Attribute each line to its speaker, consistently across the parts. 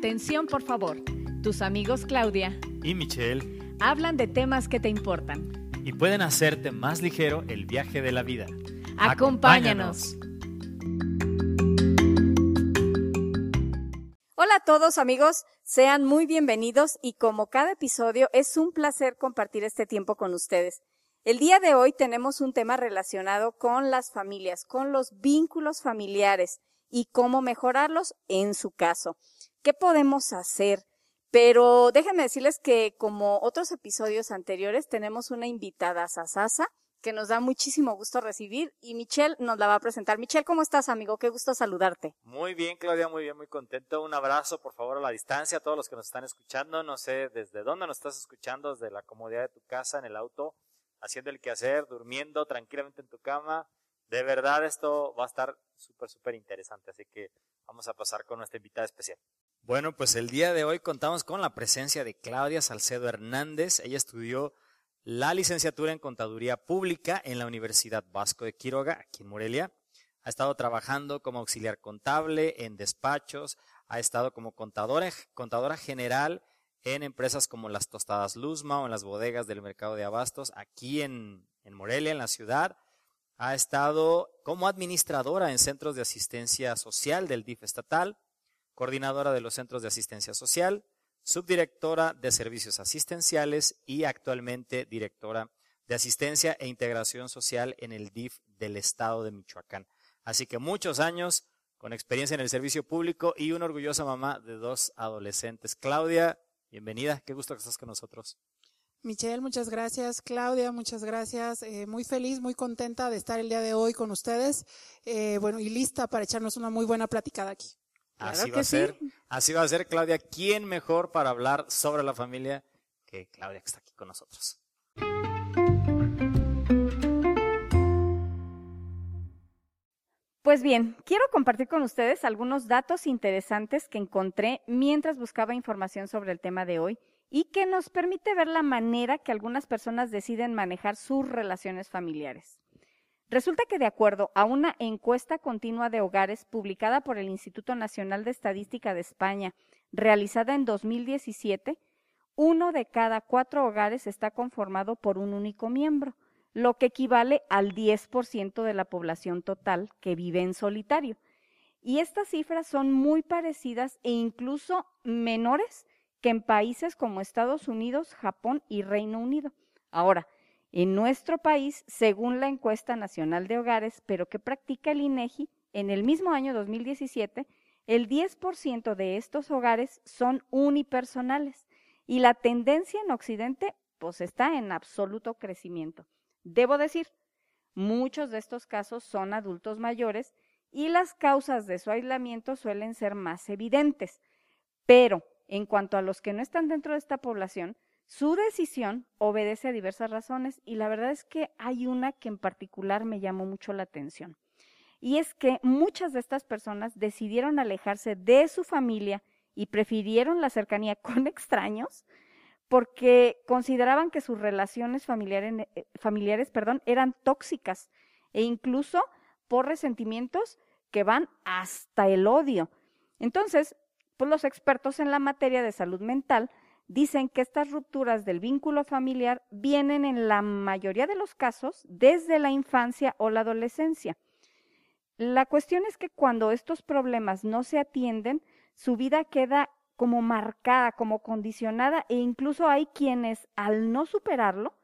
Speaker 1: Atención, por favor. Tus amigos Claudia
Speaker 2: y Michelle
Speaker 1: hablan de temas que te importan.
Speaker 2: y pueden hacerte más ligero el viaje de la vida.
Speaker 1: Acompáñanos.
Speaker 3: Hola a todos amigos, sean muy bienvenidos y como cada episodio es un placer compartir este tiempo con ustedes. El día de hoy tenemos un tema relacionado con las familias, con los vínculos familiares y cómo mejorarlos en su caso. ¿Qué podemos hacer? Pero déjenme decirles que como otros episodios anteriores tenemos una invitada Sasasa que nos da muchísimo gusto recibir y Michelle nos la va a presentar. Michelle, ¿cómo estás, amigo? Qué gusto saludarte.
Speaker 2: Muy bien, Claudia, muy bien, muy contento. Un abrazo, por favor, a la distancia a todos los que nos están escuchando. No sé desde dónde nos estás escuchando, desde la comodidad de tu casa, en el auto, haciendo el quehacer, durmiendo tranquilamente en tu cama. De verdad, esto va a estar súper, súper interesante. Así que vamos a pasar con nuestra invitada especial. Bueno, pues el día de hoy contamos con la presencia de Claudia Salcedo Hernández. Ella estudió la licenciatura en Contaduría Pública en la Universidad Vasco de Quiroga, aquí en Morelia. Ha estado trabajando como auxiliar contable en despachos, ha estado como contadora, contadora general en empresas como las Tostadas Luzma o en las bodegas del mercado de abastos aquí en, en Morelia, en la ciudad. Ha estado como administradora en centros de asistencia social del DIF estatal, coordinadora de los centros de asistencia social, subdirectora de servicios asistenciales y actualmente directora de asistencia e integración social en el DIF del estado de Michoacán. Así que muchos años con experiencia en el servicio público y una orgullosa mamá de dos adolescentes. Claudia, bienvenida, qué gusto que estás con nosotros.
Speaker 4: Michelle, muchas gracias. Claudia, muchas gracias. Eh, muy feliz, muy contenta de estar el día de hoy con ustedes. Eh, bueno, y lista para echarnos una muy buena platicada aquí.
Speaker 2: Así va a ser, así va a ser, Claudia. ¿Quién mejor para hablar sobre la familia que Claudia que está aquí con nosotros?
Speaker 3: Pues bien, quiero compartir con ustedes algunos datos interesantes que encontré mientras buscaba información sobre el tema de hoy y que nos permite ver la manera que algunas personas deciden manejar sus relaciones familiares. Resulta que de acuerdo a una encuesta continua de hogares publicada por el Instituto Nacional de Estadística de España, realizada en 2017, uno de cada cuatro hogares está conformado por un único miembro, lo que equivale al 10% de la población total que vive en solitario. Y estas cifras son muy parecidas e incluso menores que en países como Estados Unidos, Japón y Reino Unido. Ahora, en nuestro país, según la encuesta nacional de hogares, pero que practica el INEGI, en el mismo año 2017, el 10% de estos hogares son unipersonales y la tendencia en Occidente pues está en absoluto crecimiento. Debo decir, muchos de estos casos son adultos mayores y las causas de su aislamiento suelen ser más evidentes. Pero en cuanto a los que no están dentro de esta población, su decisión obedece a diversas razones y la verdad es que hay una que en particular me llamó mucho la atención. Y es que muchas de estas personas decidieron alejarse de su familia y prefirieron la cercanía con extraños porque consideraban que sus relaciones familiares, eh, familiares perdón, eran tóxicas e incluso por resentimientos que van hasta el odio. Entonces, pues los expertos en la materia de salud mental dicen que estas rupturas del vínculo familiar vienen en la mayoría de los casos desde la infancia o la adolescencia. La cuestión es que cuando estos problemas no se atienden, su vida queda como marcada, como condicionada e incluso hay quienes al no superarlo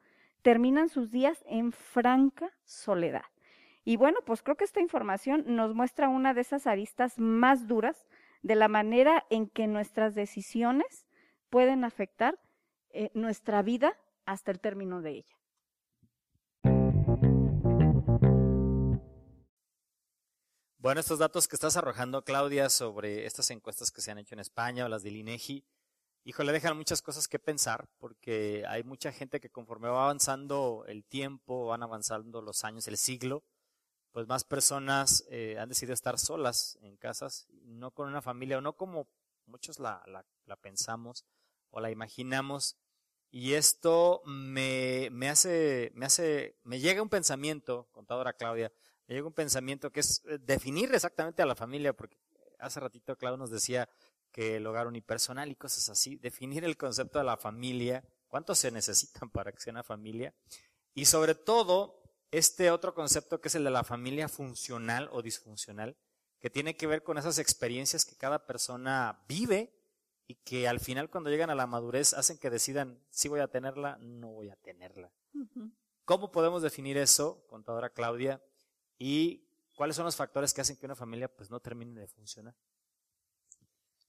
Speaker 3: terminan sus días en franca soledad. Y bueno, pues creo que esta información nos muestra una de esas aristas más duras de la manera en que nuestras decisiones pueden afectar eh, nuestra vida hasta el término de ella.
Speaker 2: Bueno, estos datos que estás arrojando, Claudia, sobre estas encuestas que se han hecho en España o las del INEGI, híjole, dejan muchas cosas que pensar, porque hay mucha gente que conforme va avanzando el tiempo, van avanzando los años, el siglo, pues más personas eh, han decidido estar solas en casas, no con una familia, o no como muchos la, pensamos o la imaginamos. Y esto me, me hace, me hace, me llega un pensamiento, contadora Claudia, me llega un pensamiento que es eh, definir exactamente a la familia, porque hace ratito Claudio nos decía que el hogar unipersonal y cosas así. Definir el concepto de la familia, cuántos se necesitan para que sea una familia. Y sobre todo, este otro concepto que es el de la familia funcional o disfuncional, que tiene que ver con esas experiencias que cada persona vive y que al final cuando llegan a la madurez hacen que decidan si voy a tenerla, no voy a tenerla. ¿Cómo podemos definir eso, contadora Claudia? ¿Y cuáles son los factores que hacen que una familia pues no termine de funcionar?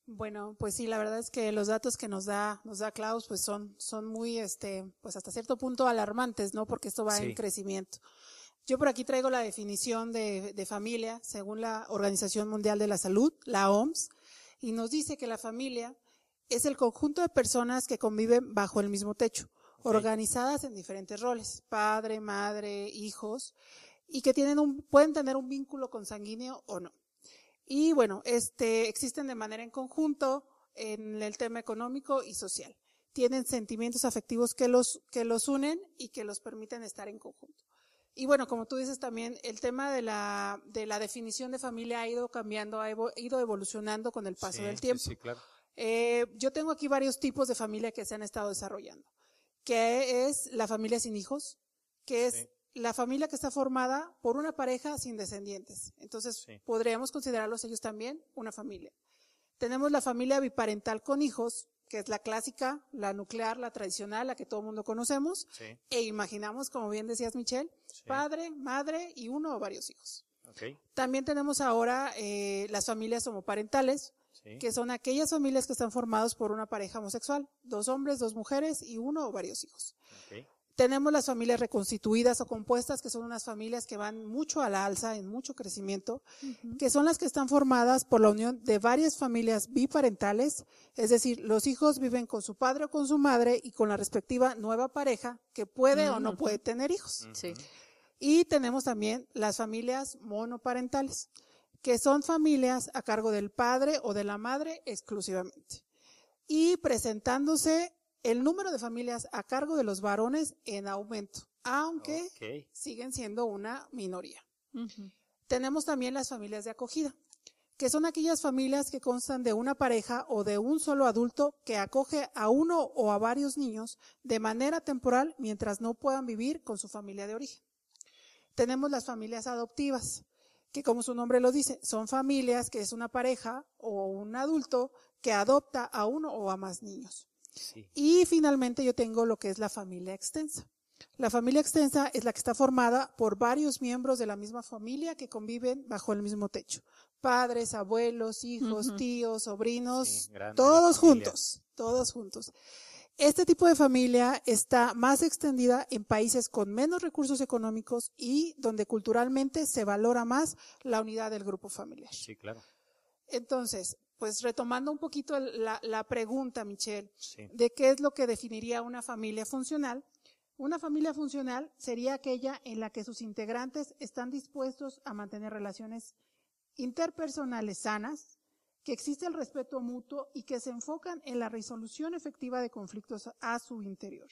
Speaker 4: Bueno, pues sí, la verdad es que los datos que nos da, nos da Klaus, pues son, son muy, este, pues hasta cierto punto alarmantes, ¿no? Porque esto va en crecimiento. Yo por aquí traigo la definición de, de familia según la Organización Mundial de la Salud, la OMS, y nos dice que la familia es el conjunto de personas que conviven bajo el mismo techo, organizadas en diferentes roles, padre, madre, hijos, y que tienen un, pueden tener un vínculo consanguíneo o no. Y bueno, este, existen de manera en conjunto en el tema económico y social. Tienen sentimientos afectivos que los, que los unen y que los permiten estar en conjunto. Y bueno, como tú dices también, el tema de la, de la definición de familia ha ido cambiando, ha ido evolucionando con el paso del tiempo.
Speaker 2: Sí, claro.
Speaker 4: Eh, yo tengo aquí varios tipos de familia que se han estado desarrollando, que es la familia sin hijos, que es la familia que está formada por una pareja sin descendientes. Entonces, podríamos considerarlos ellos también una familia. Tenemos la familia biparental con hijos, que es la clásica, la nuclear, la tradicional, la que todo el mundo conocemos. E imaginamos, como bien decías, Michelle, padre, madre y uno o varios hijos. También tenemos ahora eh, las familias homoparentales, que son aquellas familias que están formadas por una pareja homosexual, dos hombres, dos mujeres y uno o varios hijos. Tenemos las familias reconstituidas o compuestas, que son unas familias que van mucho a la alza, en mucho crecimiento, que son las que están formadas por la unión de varias familias biparentales, es decir, los hijos viven con su padre o con su madre y con la respectiva nueva pareja que puede o no puede tener hijos. Y tenemos también las familias monoparentales, que son familias a cargo del padre o de la madre exclusivamente. Y presentándose el número de familias a cargo de los varones en aumento, aunque siguen siendo una minoría. Tenemos también las familias de acogida, que son aquellas familias que constan de una pareja o de un solo adulto que acoge a uno o a varios niños de manera temporal mientras no puedan vivir con su familia de origen. Tenemos las familias adoptivas, que como su nombre lo dice, son familias que es una pareja o un adulto que adopta a uno o a más niños. Y finalmente yo tengo lo que es la familia extensa. La familia extensa es la que está formada por varios miembros de la misma familia que conviven bajo el mismo techo. Padres, abuelos, hijos, tíos, sobrinos, todos juntos, todos juntos. Este tipo de familia está más extendida en países con menos recursos económicos y donde culturalmente se valora más la unidad del grupo familiar.
Speaker 2: Sí, claro.
Speaker 4: Entonces, pues retomando un poquito la, pregunta, Michelle, de qué es lo que definiría una familia funcional. Una familia funcional sería aquella en la que sus integrantes están dispuestos a mantener relaciones interpersonales sanas, que existe el respeto mutuo y que se enfocan en la resolución efectiva de conflictos a su interior.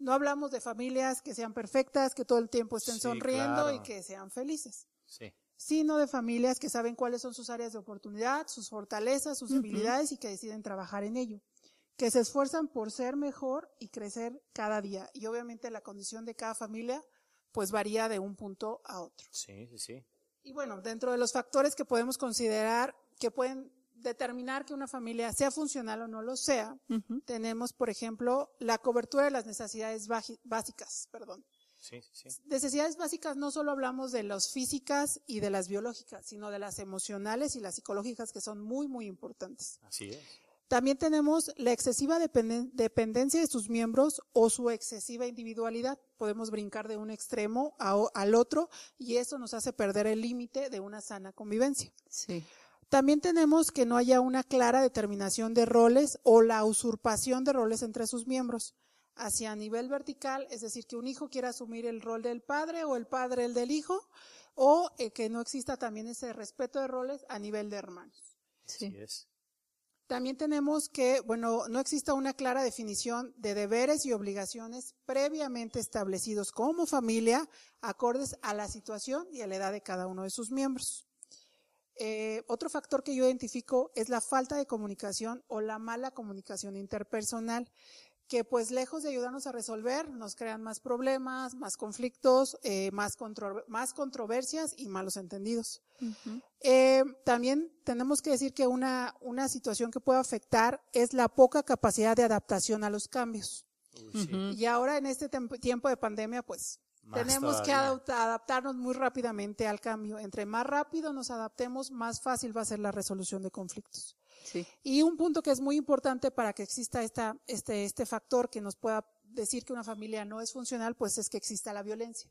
Speaker 4: No hablamos de familias que sean perfectas, que todo el tiempo estén sonriendo y que sean felices. Sí sino de familias que saben cuáles son sus áreas de oportunidad, sus fortalezas, sus debilidades y que deciden trabajar en ello, que se esfuerzan por ser mejor y crecer cada día. Y obviamente la condición de cada familia pues varía de un punto a otro.
Speaker 2: Sí, sí, sí.
Speaker 4: Y bueno, dentro de los factores que podemos considerar que pueden determinar que una familia sea funcional o no lo sea, tenemos, por ejemplo, la cobertura de las necesidades básicas, perdón. Necesidades básicas no solo hablamos de las físicas y de las biológicas, sino de las emocionales y las psicológicas que son muy, muy importantes.
Speaker 2: Así es.
Speaker 4: También tenemos la excesiva dependencia de sus miembros o su excesiva individualidad. Podemos brincar de un extremo al otro y eso nos hace perder el límite de una sana convivencia.
Speaker 3: Sí.
Speaker 4: También tenemos que no haya una clara determinación de roles o la usurpación de roles entre sus miembros hacia nivel vertical, es decir, que un hijo quiera asumir el rol del padre o el padre el del hijo, o eh, que no exista también ese respeto de roles a nivel de hermanos.
Speaker 2: Sí. es.
Speaker 4: También tenemos que, bueno, no exista una clara definición de deberes y obligaciones previamente establecidos como familia, acordes a la situación y a la edad de cada uno de sus miembros. Eh, otro factor que yo identifico es la falta de comunicación o la mala comunicación interpersonal, que pues lejos de ayudarnos a resolver, nos crean más problemas, más conflictos, eh, más, más controversias y malos entendidos. Eh, también tenemos que decir que una, una situación que puede afectar es la poca capacidad de adaptación a los cambios. Y ahora en este tiempo de pandemia, pues tenemos que adaptarnos muy rápidamente al cambio. Entre más rápido nos adaptemos, más fácil va a ser la resolución de conflictos. Y un punto que es muy importante para que exista esta, este, este factor que nos pueda decir que una familia no es funcional, pues es que exista la violencia.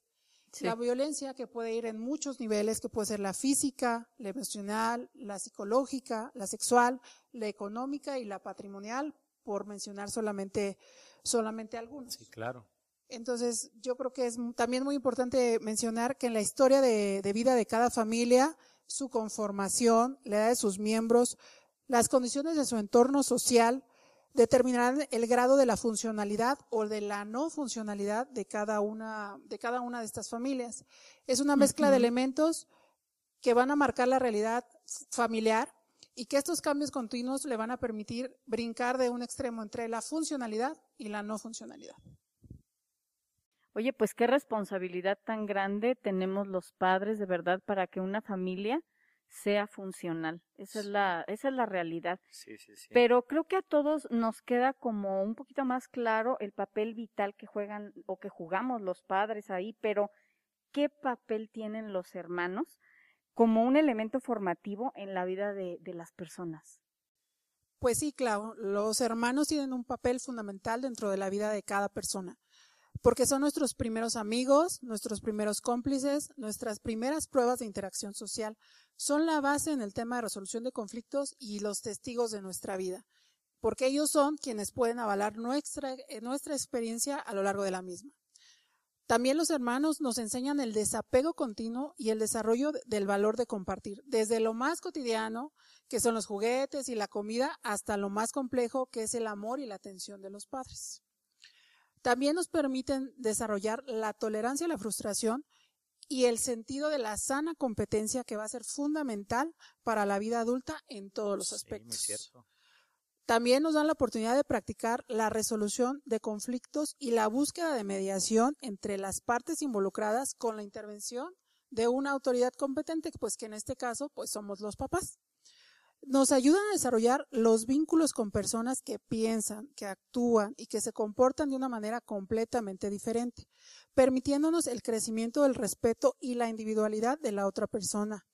Speaker 4: La violencia que puede ir en muchos niveles, que puede ser la física, la emocional, la psicológica, la sexual, la económica y la patrimonial, por mencionar solamente, solamente algunos.
Speaker 2: Sí, claro.
Speaker 4: Entonces, yo creo que es también muy importante mencionar que en la historia de, vida de cada familia, su conformación, la edad de sus miembros, las condiciones de su entorno social determinarán el grado de la funcionalidad o de la no funcionalidad de cada una de cada una de estas familias. Es una mezcla de elementos que van a marcar la realidad familiar y que estos cambios continuos le van a permitir brincar de un extremo entre la funcionalidad y la no funcionalidad.
Speaker 3: Oye, pues qué responsabilidad tan grande tenemos los padres de verdad para que una familia sea funcional. Esa es la, esa es la realidad.
Speaker 2: Sí, sí, sí.
Speaker 3: Pero creo que a todos nos queda como un poquito más claro el papel vital que juegan o que jugamos los padres ahí, pero ¿qué papel tienen los hermanos como un elemento formativo en la vida de, de las personas?
Speaker 4: Pues sí, claro, los hermanos tienen un papel fundamental dentro de la vida de cada persona porque son nuestros primeros amigos, nuestros primeros cómplices, nuestras primeras pruebas de interacción social. Son la base en el tema de resolución de conflictos y los testigos de nuestra vida, porque ellos son quienes pueden avalar nuestra, eh, experiencia a lo largo de la misma. También los hermanos nos enseñan el desapego continuo y el desarrollo del valor de compartir, desde lo más cotidiano, que son los juguetes y la comida, hasta lo más complejo, que es el amor y la atención de los padres. También nos permiten desarrollar la tolerancia a la frustración y el sentido de la sana competencia que va a ser fundamental para la vida adulta en todos los aspectos. También nos dan la oportunidad de practicar la resolución de conflictos y la búsqueda de mediación entre las partes involucradas con la intervención de una autoridad competente, pues que en este caso pues somos los papás nos ayudan a desarrollar los vínculos con personas que piensan, que actúan y que se comportan de una manera completamente diferente, permitiéndonos el crecimiento del respeto y la individualidad de la otra persona.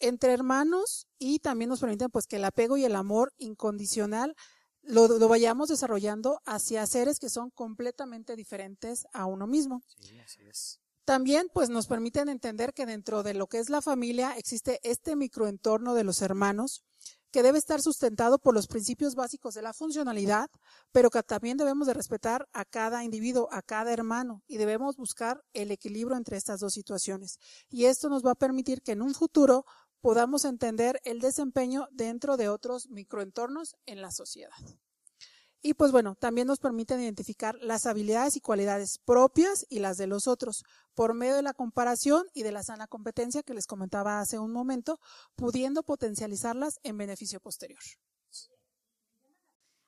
Speaker 4: Entre hermanos y también nos permiten pues que el apego y el amor incondicional lo, vayamos desarrollando hacia seres que son completamente diferentes a uno mismo.
Speaker 2: Sí, así es.
Speaker 4: También pues nos permiten entender que dentro de lo que es la familia existe este microentorno de los hermanos que debe estar sustentado por los principios básicos de la funcionalidad, pero que también debemos de respetar a cada individuo, a cada hermano, y debemos buscar el equilibrio entre estas dos situaciones. Y esto nos va a permitir que en un futuro podamos entender el desempeño dentro de otros microentornos en la sociedad. Y pues bueno, también nos permiten identificar las habilidades y cualidades propias y las de los otros por medio de la comparación y de la sana competencia que les comentaba hace un momento, pudiendo potencializarlas en beneficio posterior.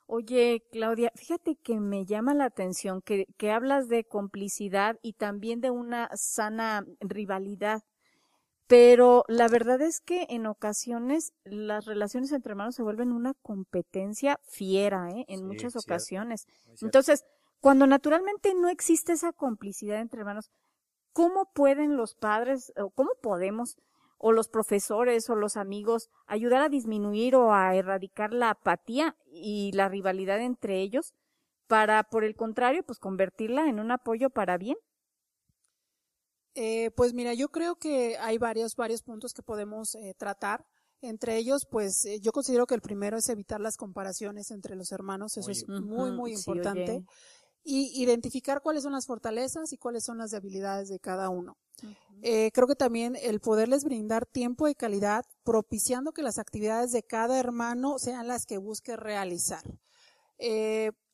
Speaker 3: Oye, Claudia, fíjate que me llama la atención que, que hablas de complicidad y también de una sana rivalidad. Pero la verdad es que en ocasiones las relaciones entre hermanos se vuelven una competencia fiera, ¿eh? En muchas ocasiones. Entonces, cuando naturalmente no existe esa complicidad entre hermanos, ¿cómo pueden los padres o cómo podemos o los profesores o los amigos ayudar a disminuir o a erradicar la apatía y la rivalidad entre ellos para, por el contrario, pues convertirla en un apoyo para bien?
Speaker 4: Eh, pues mira, yo creo que hay varios, varios puntos que podemos eh, tratar. Entre ellos, pues eh, yo considero que el primero es evitar las comparaciones entre los hermanos. Eso es muy, muy importante. y identificar cuáles son las fortalezas y cuáles son las debilidades de cada uno. creo que también el poderles brindar tiempo de calidad, propiciando que las actividades de cada hermano sean las que busque realizar.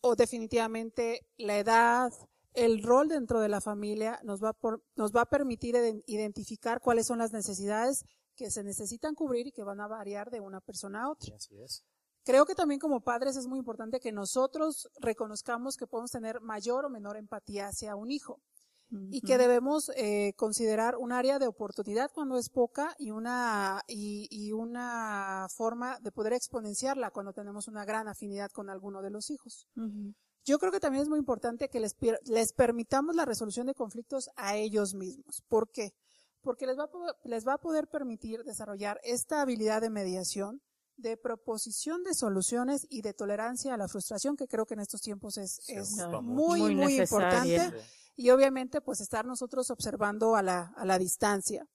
Speaker 4: o definitivamente la edad, el rol dentro de la familia nos va, nos va a permitir identificar cuáles son las necesidades que se necesitan cubrir y que van a variar de una persona a otra.
Speaker 2: Así es.
Speaker 4: Creo que también como padres es muy importante que nosotros reconozcamos que podemos tener mayor o menor empatía hacia un hijo y que debemos eh, considerar un área de oportunidad cuando es poca y una y, y, una forma de poder exponenciarla cuando tenemos una gran afinidad con alguno de los hijos. Yo creo que también es muy importante que les, les permitamos la resolución de conflictos a ellos mismos. ¿Por qué? Porque les va, a, les va a poder permitir desarrollar esta habilidad de mediación, de proposición de soluciones y de tolerancia a la frustración, que creo que en estos tiempos es, es muy, muy, muy importante y obviamente pues estar nosotros observando a la, a la distancia.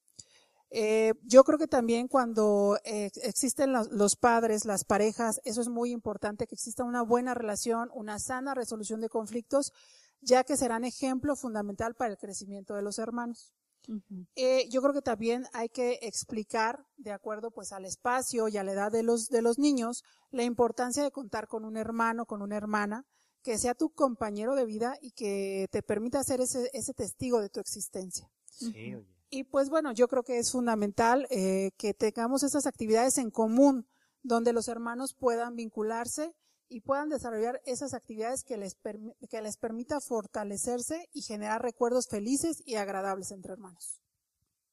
Speaker 4: Eh, yo creo que también cuando eh, existen los, los, padres, las parejas, eso es muy importante, que exista una buena relación, una sana resolución de conflictos, ya que serán ejemplo fundamental para el crecimiento de los hermanos. eh, yo creo que también hay que explicar, de acuerdo pues al espacio y a la edad de los, de los niños, la importancia de contar con un hermano, con una hermana, que sea tu compañero de vida y que te permita ser ese, ese testigo de tu existencia.
Speaker 2: Sí, oye.
Speaker 4: Y pues bueno, yo creo que es fundamental eh, que tengamos esas actividades en común, donde los hermanos puedan vincularse y puedan desarrollar esas actividades que les, que les permita fortalecerse y generar recuerdos felices y agradables entre hermanos.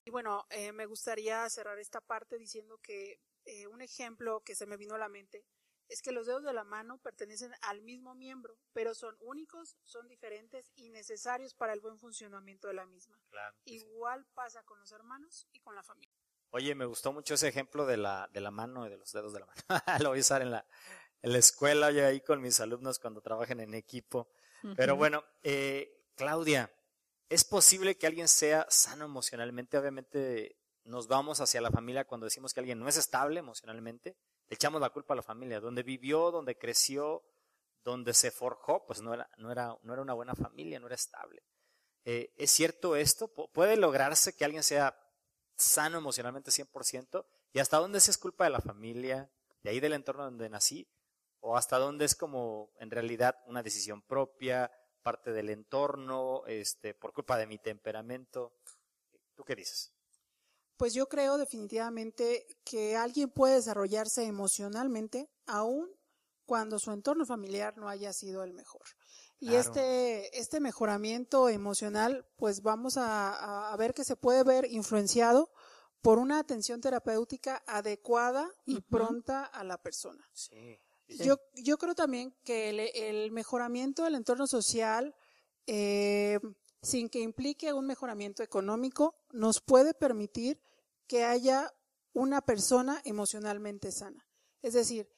Speaker 4: Y bueno, eh, me gustaría cerrar esta parte diciendo que eh, un ejemplo que se me vino a la mente es que los dedos de la mano pertenecen al mismo miembro, pero son únicos, son diferentes y necesarios para el buen funcionamiento de la misma.
Speaker 2: Claro,
Speaker 4: Igual sí. pasa con los hermanos y con la familia.
Speaker 2: Oye, me gustó mucho ese ejemplo de la, de la mano y de los dedos de la mano. Lo voy a usar en la, en la escuela, yo ahí con mis alumnos cuando trabajen en equipo. Uh -huh. Pero bueno, eh, Claudia, ¿es posible que alguien sea sano emocionalmente? Obviamente nos vamos hacia la familia cuando decimos que alguien no es estable emocionalmente le echamos la culpa a la familia, donde vivió, donde creció, donde se forjó, pues no era, no era, no era una buena familia, no era estable. Eh, ¿Es cierto esto? ¿Puede lograrse que alguien sea sano emocionalmente 100%? ¿Y hasta dónde es culpa de la familia, de ahí del entorno donde nací? ¿O hasta dónde es como en realidad una decisión propia, parte del entorno, este, por culpa de mi temperamento? ¿Tú qué dices?
Speaker 4: Pues yo creo definitivamente que alguien puede desarrollarse emocionalmente aún cuando su entorno familiar no haya sido el mejor. Y claro. este, este mejoramiento emocional, pues vamos a, a, ver que se puede ver influenciado por una atención terapéutica adecuada y uh -huh. pronta a la persona.
Speaker 2: Sí,
Speaker 4: sí. Yo, yo creo también que el, el mejoramiento del entorno social, eh, sin que implique un mejoramiento económico, nos puede permitir que haya una persona emocionalmente sana. Es decir,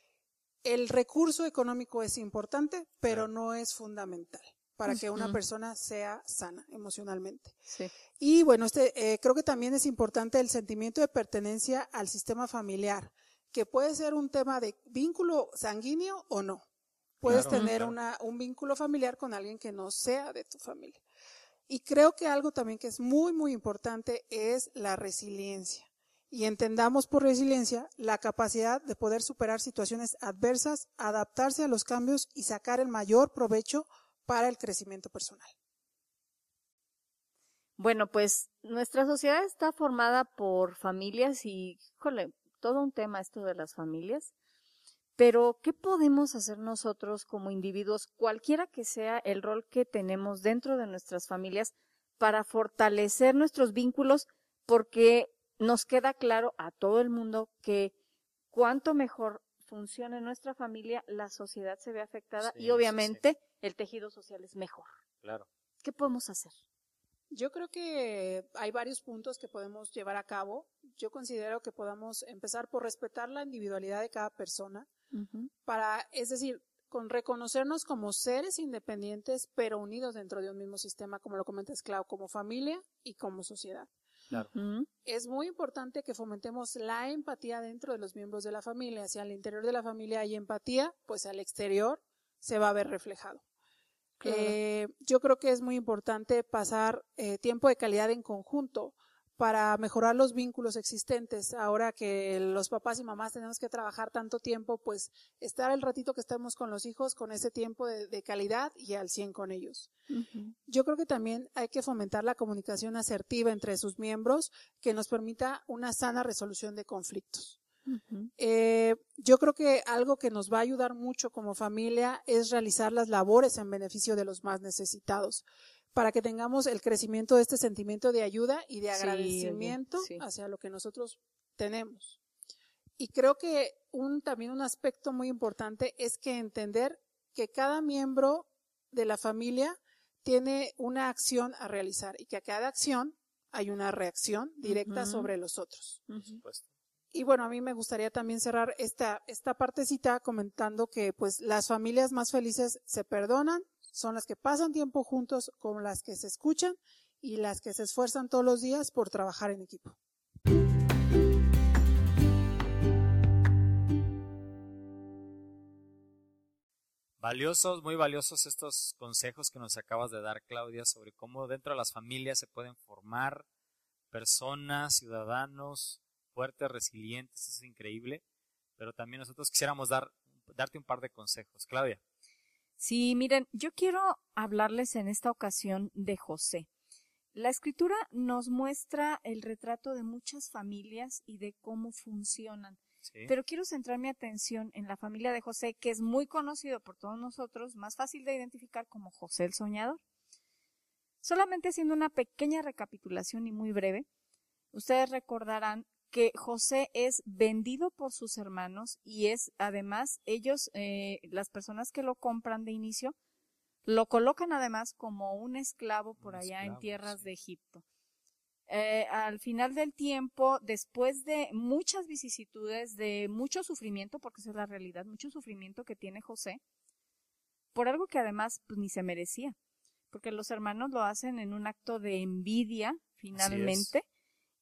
Speaker 4: el recurso económico es importante, pero no es fundamental para que una persona sea sana emocionalmente.
Speaker 3: Sí.
Speaker 4: Y bueno, este, eh, creo que también es importante el sentimiento de pertenencia al sistema familiar, que puede ser un tema de vínculo sanguíneo o no. Puedes claro, tener claro. Una, un vínculo familiar con alguien que no sea de tu familia. Y creo que algo también que es muy, muy importante es la resiliencia. Y entendamos por resiliencia la capacidad de poder superar situaciones adversas, adaptarse a los cambios y sacar el mayor provecho para el crecimiento personal.
Speaker 3: Bueno, pues nuestra sociedad está formada por familias y, híjole, todo un tema esto de las familias. Pero, ¿qué podemos hacer nosotros como individuos, cualquiera que sea el rol que tenemos dentro de nuestras familias, para fortalecer nuestros vínculos? Porque nos queda claro a todo el mundo que cuanto mejor funcione nuestra familia, la sociedad se ve afectada sí, y obviamente sí, sí. el tejido social es mejor.
Speaker 2: Claro.
Speaker 3: ¿Qué podemos hacer?
Speaker 4: Yo creo que hay varios puntos que podemos llevar a cabo. Yo considero que podamos empezar por respetar la individualidad de cada persona, uh -huh. para, es decir, con reconocernos como seres independientes, pero unidos dentro de un mismo sistema, como lo comentas, Clau, como familia y como sociedad.
Speaker 2: Claro.
Speaker 4: Uh -huh. Es muy importante que fomentemos la empatía dentro de los miembros de la familia. Si al interior de la familia hay empatía, pues al exterior se va a ver reflejado. Claro. Eh, yo creo que es muy importante pasar eh, tiempo de calidad en conjunto para mejorar los vínculos existentes. Ahora que los papás y mamás tenemos que trabajar tanto tiempo, pues estar el ratito que estemos con los hijos, con ese tiempo de, calidad y al 100 con ellos. Yo creo que también hay que fomentar la comunicación asertiva entre sus miembros que nos permita una sana resolución de conflictos. Eh, yo creo que algo que nos va a ayudar mucho como familia es realizar las labores en beneficio de los más necesitados para que tengamos el crecimiento de este sentimiento de ayuda y de agradecimiento hacia lo que nosotros tenemos. Y creo que un, también un aspecto muy importante es que entender que cada miembro de la familia tiene una acción a realizar y que a cada acción hay una reacción directa sobre los otros. Y bueno, a mí me gustaría también cerrar esta, esta partecita comentando que pues las familias más felices se perdonan, son las que pasan tiempo juntos, como las que se escuchan y las que se esfuerzan todos los días por trabajar en equipo.
Speaker 2: Valiosos, muy valiosos estos consejos que nos acabas de dar, Claudia, sobre cómo dentro de las familias se pueden formar personas, ciudadanos fuertes, resilientes, eso es increíble, pero también nosotros quisiéramos dar, darte un par de consejos. Claudia.
Speaker 3: Sí, miren, yo quiero hablarles en esta ocasión de José. La escritura nos muestra el retrato de muchas familias y de cómo funcionan. Pero quiero centrar mi atención en la familia de José, que es muy conocido por todos nosotros, más fácil de identificar como José el Soñador. Solamente haciendo una pequeña recapitulación y muy breve, ustedes recordarán que José es vendido por sus hermanos y es además ellos, eh, las personas que lo compran de inicio, lo colocan además como un esclavo por allá en tierras de Egipto. Eh, al final del tiempo, después de muchas vicisitudes, de mucho sufrimiento, porque esa es la realidad, mucho sufrimiento que tiene José, por algo que además pues, ni se merecía, porque los hermanos lo hacen en un acto de envidia, finalmente,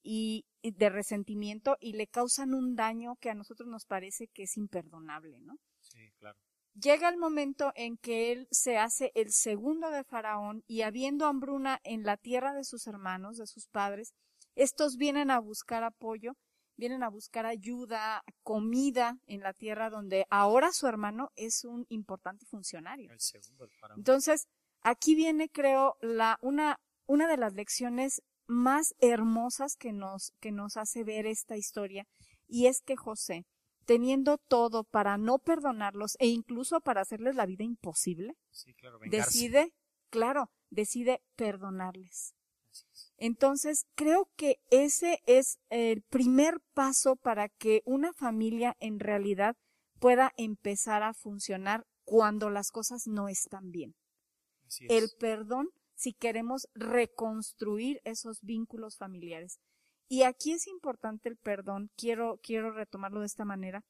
Speaker 3: y, de resentimiento y le causan un daño que a nosotros nos parece que es imperdonable, ¿no?
Speaker 2: Sí, claro.
Speaker 3: Llega el momento en que él se hace el segundo de Faraón y habiendo hambruna en la tierra de sus hermanos, de sus padres, estos vienen a buscar apoyo, vienen a buscar ayuda, comida en la tierra donde ahora su hermano es un importante funcionario.
Speaker 2: El segundo faraón.
Speaker 3: Entonces, aquí viene, creo, la, una, una de las lecciones más hermosas que nos, que nos hace ver esta historia, y es que José, teniendo todo para no perdonarlos e incluso para hacerles la vida imposible, decide, claro, decide perdonarles. Entonces, creo que ese es el primer paso para que una familia en realidad pueda empezar a funcionar cuando las cosas no están bien. El perdón si queremos reconstruir esos vínculos familiares. Y aquí es importante el perdón, quiero, quiero retomarlo de esta manera,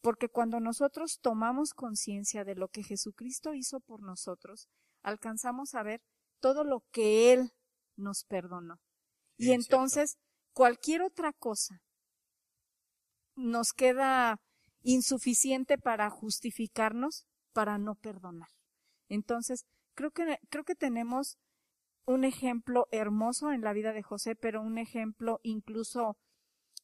Speaker 3: porque cuando nosotros tomamos conciencia de lo que Jesucristo hizo por nosotros, alcanzamos a ver todo lo que Él nos perdonó. y entonces, cualquier otra cosa nos queda insuficiente para justificarnos, para no perdonar. Entonces, creo que, creo que tenemos un ejemplo hermoso en la vida de José, pero un ejemplo incluso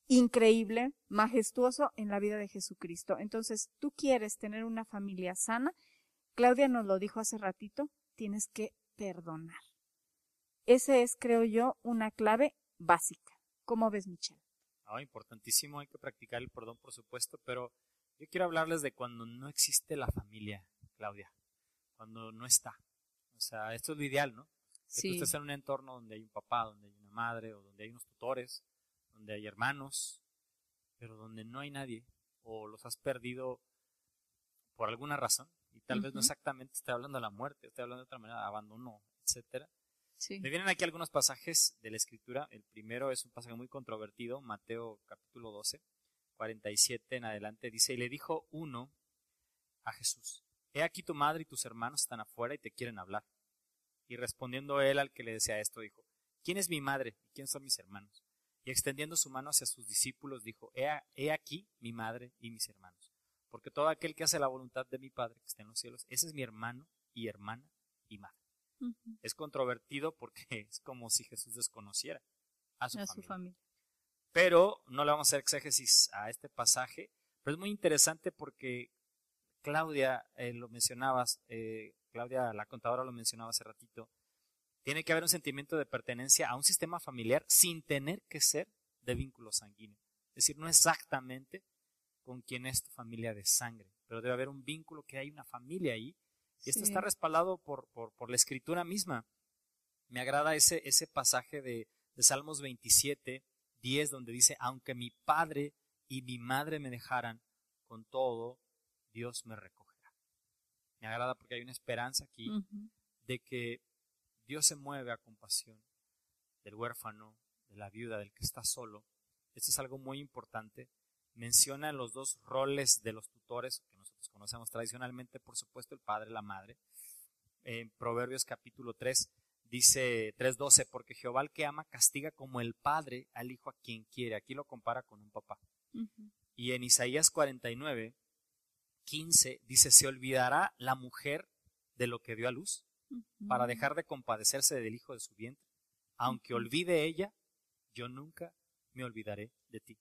Speaker 3: increíble, majestuoso en la vida de Jesucristo. Entonces, tú quieres tener una familia sana, Claudia nos lo dijo hace ratito, tienes que perdonar. Ese es, creo yo, una clave básica. ¿Cómo ves, Michelle?
Speaker 2: Ah, importantísimo, hay que practicar el perdón, por supuesto, pero yo quiero hablarles de cuando no existe la familia, Claudia, cuando no está. O sea, esto es lo ideal, ¿no? Que tú estés en un entorno donde hay un papá, donde hay una madre, o donde hay unos tutores, donde hay hermanos, pero donde no hay nadie, o los has perdido por alguna razón, y tal vez no exactamente estoy hablando de la muerte, estoy hablando de otra manera, abandono, etcétera. Me vienen aquí algunos pasajes de la escritura. El primero es un pasaje muy controvertido, Mateo capítulo 12, 47 en adelante. Dice, y le dijo uno a Jesús, He aquí tu madre y tus hermanos están afuera y te quieren hablar. Y respondiendo él al que le decía esto, dijo, ¿quién es mi madre y quién son mis hermanos? Y extendiendo su mano hacia sus discípulos, dijo, he, aquí mi madre y mis hermanos. Porque todo aquel que hace la voluntad de mi Padre que está en los cielos, ese es mi hermano y hermana y madre. Es controvertido porque es como si Jesús desconociera a su
Speaker 3: a
Speaker 2: familia.
Speaker 3: su familia.
Speaker 2: Pero no le vamos a hacer exégesis a este pasaje, pero es muy interesante porque Claudia, eh, lo mencionabas, eh, Claudia, la contadora lo mencionaba hace ratito, tiene que haber un sentimiento de pertenencia a un sistema familiar sin tener que ser de vínculo sanguíneo. Es decir, no exactamente con quien es tu familia de sangre, pero debe haber un vínculo que hay una familia ahí. Y esto está respaldado por, por, por la escritura misma. Me agrada ese, ese pasaje de, de Salmos 27, 10, donde dice, aunque mi padre y mi madre me dejaran, con todo, Dios me recogerá. Me agrada porque hay una esperanza aquí de que Dios se mueve a compasión del huérfano, de la viuda, del que está solo. Esto es algo muy importante. Menciona los dos roles de los tutores que nosotros conocemos tradicionalmente, por supuesto, el padre y la madre. En Proverbios capítulo 3 dice 3.12, porque Jehová el que ama castiga como el padre al hijo a quien quiere. Aquí lo compara con un papá. Y en Isaías 49, 15 dice, ¿se olvidará la mujer de lo que dio a luz para dejar de compadecerse del hijo de su vientre? Aunque olvide ella, yo nunca me olvidaré de ti.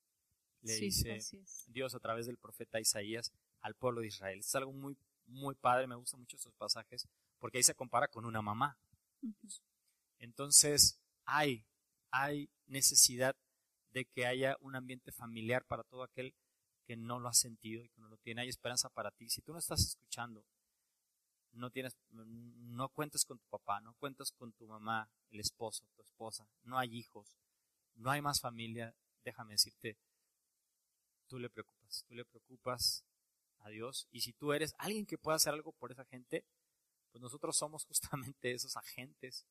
Speaker 2: Le
Speaker 3: Sí,
Speaker 2: dice. Dios a través del profeta Isaías al pueblo de Israel. Es algo muy, muy padre, me gustan mucho estos pasajes, porque ahí se compara con una mamá. Entonces, hay, hay necesidad de que haya un ambiente familiar para todo aquel que no lo ha sentido y que no lo tiene. Hay esperanza para ti. Si tú no estás escuchando, no tienes, no cuentes con tu papá, no cuentas con tu mamá, el esposo, tu esposa, no hay hijos, no hay más familia, déjame decirte, tú le preocupas, tú le preocupas a Dios. Y si tú eres alguien que pueda hacer algo por esa gente, pues nosotros somos justamente esos agentes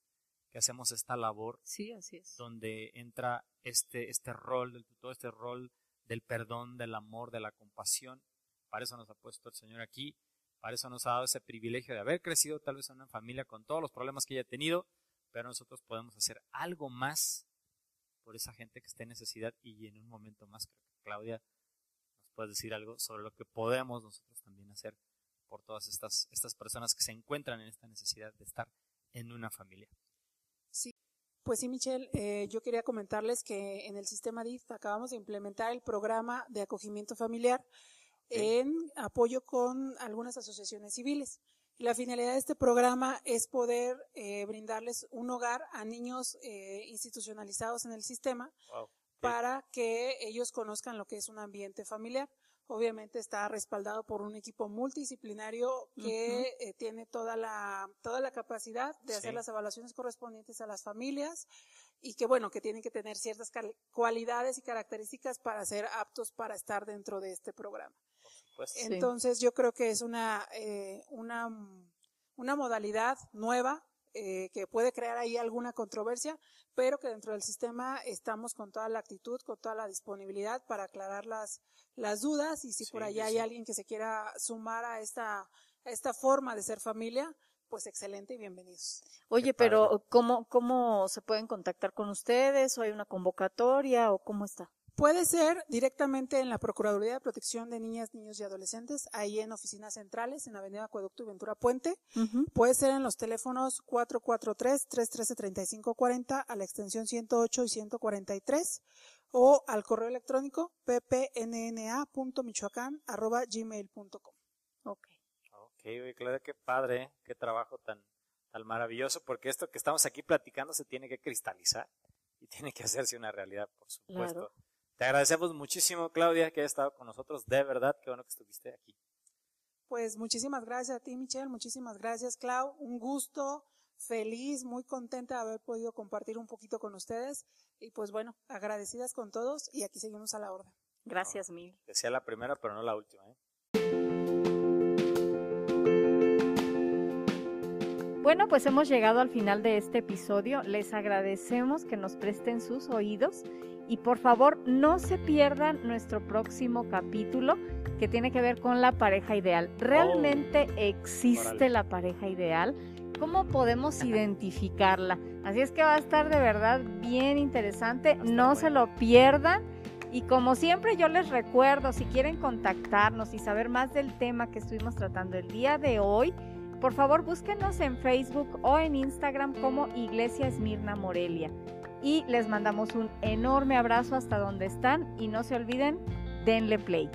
Speaker 2: que hacemos esta labor
Speaker 3: Sí, así es.
Speaker 2: donde entra este, este rol del tutor, este rol del perdón, del amor, de la compasión. Para eso nos ha puesto el Señor aquí, para eso nos ha dado ese privilegio de haber crecido tal vez en una familia con todos los problemas que haya tenido, pero nosotros podemos hacer algo más por esa gente que esté en necesidad y en un momento más creo que Claudia nos puede decir algo sobre lo que podemos nosotros también hacer por todas estas, estas personas que se encuentran en esta necesidad de estar en una familia.
Speaker 4: Pues sí, Michelle, eh, yo quería comentarles que en el sistema DIF acabamos de implementar el programa de acogimiento familiar en apoyo con algunas asociaciones civiles. La finalidad de este programa es poder eh, brindarles un hogar a niños eh, institucionalizados en el sistema
Speaker 2: Wow.
Speaker 4: para que ellos conozcan lo que es un ambiente familiar. Obviamente está respaldado por un equipo multidisciplinario que eh, tiene toda la, toda la capacidad de hacer las evaluaciones correspondientes a las familias y que bueno, que tienen que tener ciertas cualidades y características para ser aptos para estar dentro de este programa.
Speaker 2: Pues,
Speaker 3: Sí.
Speaker 4: Entonces yo creo que es una, eh, una, una modalidad nueva eh, que puede crear ahí alguna controversia, pero que dentro del sistema estamos con toda la actitud, con toda la disponibilidad para aclarar las, las dudas y si por allá
Speaker 2: sí,
Speaker 4: hay alguien que se quiera sumar a esta, a esta forma de ser familia, pues excelente y bienvenidos.
Speaker 3: Oye, pero ¿cómo, ¿cómo se pueden contactar con ustedes? ¿O hay una convocatoria? ¿O cómo está?
Speaker 4: Puede ser directamente en la Procuraduría de Protección de Niñas, Niños y Adolescentes, ahí en oficinas centrales, en Avenida Acueducto y Ventura Puente. Puede ser en los teléfonos 443-313-3540 a la extensión 108 y 143 o al correo electrónico ppnna.michoacán.gmail.com.
Speaker 3: Ok.
Speaker 2: Ok, oye, Claudia, qué padre, ¿eh? qué trabajo tan, tan maravilloso, porque esto que estamos aquí platicando se tiene que cristalizar y tiene que hacerse una realidad, por supuesto.
Speaker 3: Claro.
Speaker 2: Te agradecemos muchísimo, Claudia, que hayas estado con nosotros, de verdad, qué bueno que estuviste aquí.
Speaker 4: Pues muchísimas gracias a ti, Michelle, muchísimas gracias, Clau. Un gusto, feliz, muy contenta de haber podido compartir un poquito con ustedes y pues bueno, agradecidas con todos y aquí seguimos a la orden.
Speaker 3: Gracias mil.
Speaker 2: Decía la primera, pero no la última. ¿eh?
Speaker 3: Bueno, pues hemos llegado al final de este episodio. Les agradecemos que nos presten sus oídos y por favor no se pierdan nuestro próximo capítulo que tiene que ver con la pareja ideal. ¿Realmente existe
Speaker 2: órale.
Speaker 3: la pareja ideal? ¿Cómo podemos identificarla? Así es que va a estar de verdad bien interesante. No se lo pierdan. Y como siempre yo les recuerdo, si quieren contactarnos y saber más del tema que estuvimos tratando el día de hoy, por favor búsquenos en Facebook o en Instagram como Iglesia Esmirna Morelia. Y les mandamos un enorme abrazo hasta donde están y no se olviden, denle play.